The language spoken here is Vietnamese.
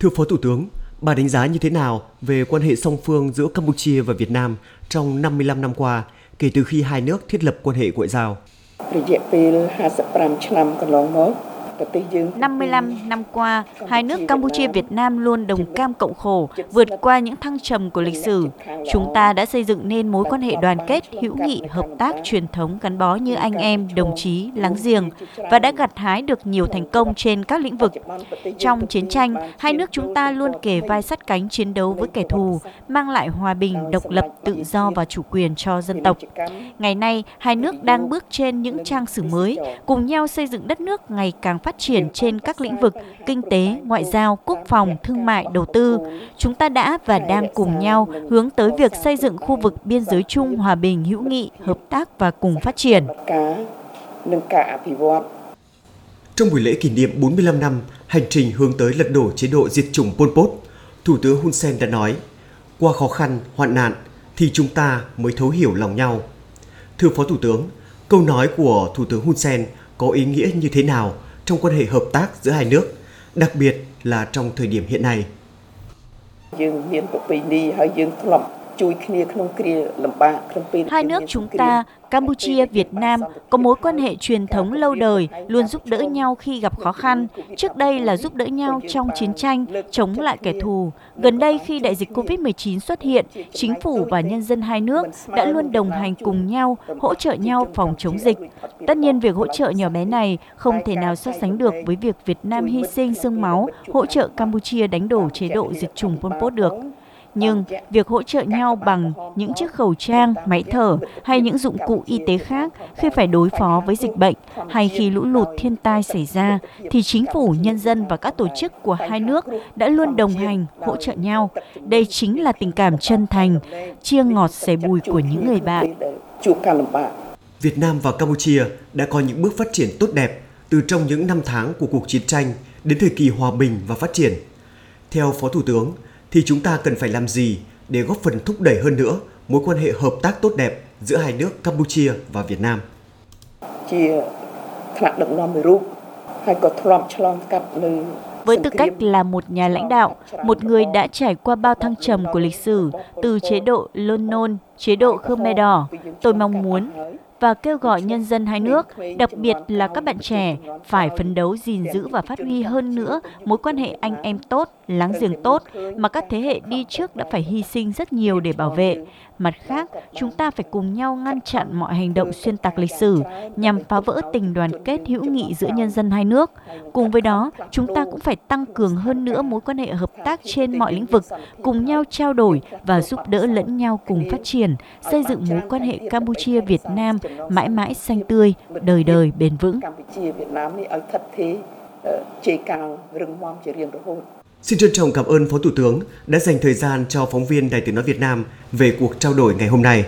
Thưa Phó Thủ tướng, bà đánh giá như thế nào về quan hệ song phương giữa Campuchia và Việt Nam trong 55 năm qua kể từ khi hai nước thiết lập quan hệ ngoại giao? 55 năm qua, hai nước Campuchia Việt Nam luôn đồng cam cộng khổ, vượt qua những thăng trầm của lịch sử. Chúng ta đã xây dựng nên mối quan hệ đoàn kết, hữu nghị, hợp tác truyền thống gắn bó như anh em, đồng chí, láng giềng và đã gặt hái được nhiều thành công trên các lĩnh vực. Trong chiến tranh, hai nước chúng ta luôn kề vai sắt cánh chiến đấu với kẻ thù, mang lại hòa bình, độc lập, tự do và chủ quyền cho dân tộc. Ngày nay, hai nước đang bước trên những trang sử mới, cùng nhau xây dựng đất nước ngày càng phát phát triển trên các lĩnh vực kinh tế, ngoại giao, quốc phòng, thương mại, đầu tư. Chúng ta đã và đang cùng nhau hướng tới việc xây dựng khu vực biên giới chung hòa bình, hữu nghị, hợp tác và cùng phát triển. Trong buổi lễ kỷ niệm 45 năm hành trình hướng tới lật đổ chế độ diệt chủng Pol Pot, Thủ tướng Hun Sen đã nói, qua khó khăn, hoạn nạn thì chúng ta mới thấu hiểu lòng nhau. Thưa Phó Thủ tướng, câu nói của Thủ tướng Hun Sen có ý nghĩa như thế nào trong quan hệ hợp tác giữa hai nước, đặc biệt là trong thời điểm hiện nay. Hai nước chúng ta, Campuchia, Việt Nam có mối quan hệ truyền thống lâu đời, luôn giúp đỡ nhau khi gặp khó khăn. Trước đây là giúp đỡ nhau trong chiến tranh, chống lại kẻ thù. Gần đây khi đại dịch COVID-19 xuất hiện, chính phủ và nhân dân hai nước đã luôn đồng hành cùng nhau, hỗ trợ nhau phòng chống dịch. Tất nhiên việc hỗ trợ nhỏ bé này không thể nào so sánh được với việc Việt Nam hy sinh xương máu, hỗ trợ Campuchia đánh đổ chế độ diệt chủng Pol Pot được nhưng việc hỗ trợ nhau bằng những chiếc khẩu trang, máy thở hay những dụng cụ y tế khác khi phải đối phó với dịch bệnh hay khi lũ lụt thiên tai xảy ra thì chính phủ, nhân dân và các tổ chức của hai nước đã luôn đồng hành, hỗ trợ nhau. Đây chính là tình cảm chân thành, chia ngọt sẻ bùi của những người bạn. Việt Nam và Campuchia đã có những bước phát triển tốt đẹp từ trong những năm tháng của cuộc chiến tranh đến thời kỳ hòa bình và phát triển. Theo Phó Thủ tướng, thì chúng ta cần phải làm gì để góp phần thúc đẩy hơn nữa mối quan hệ hợp tác tốt đẹp giữa hai nước Campuchia và Việt Nam. Với tư cách là một nhà lãnh đạo, một người đã trải qua bao thăng trầm của lịch sử, từ chế độ Lon Nôn, chế độ Khmer Đỏ, tôi mong muốn và kêu gọi nhân dân hai nước, đặc biệt là các bạn trẻ, phải phấn đấu gìn giữ và phát huy hơn nữa mối quan hệ anh em tốt, láng giềng tốt mà các thế hệ đi trước đã phải hy sinh rất nhiều để bảo vệ. Mặt khác, chúng ta phải cùng nhau ngăn chặn mọi hành động xuyên tạc lịch sử nhằm phá vỡ tình đoàn kết hữu nghị giữa nhân dân hai nước. Cùng với đó, chúng ta cũng phải tăng cường hơn nữa mối quan hệ hợp tác trên mọi lĩnh vực, cùng nhau trao đổi và giúp đỡ lẫn nhau cùng phát triển, xây dựng mối quan hệ Campuchia-Việt Nam mãi mãi xanh tươi, đời đời bền vững. Xin trân trọng cảm ơn Phó Thủ tướng đã dành thời gian cho phóng viên Đài Tiếng Nói Việt Nam về cuộc trao đổi ngày hôm nay.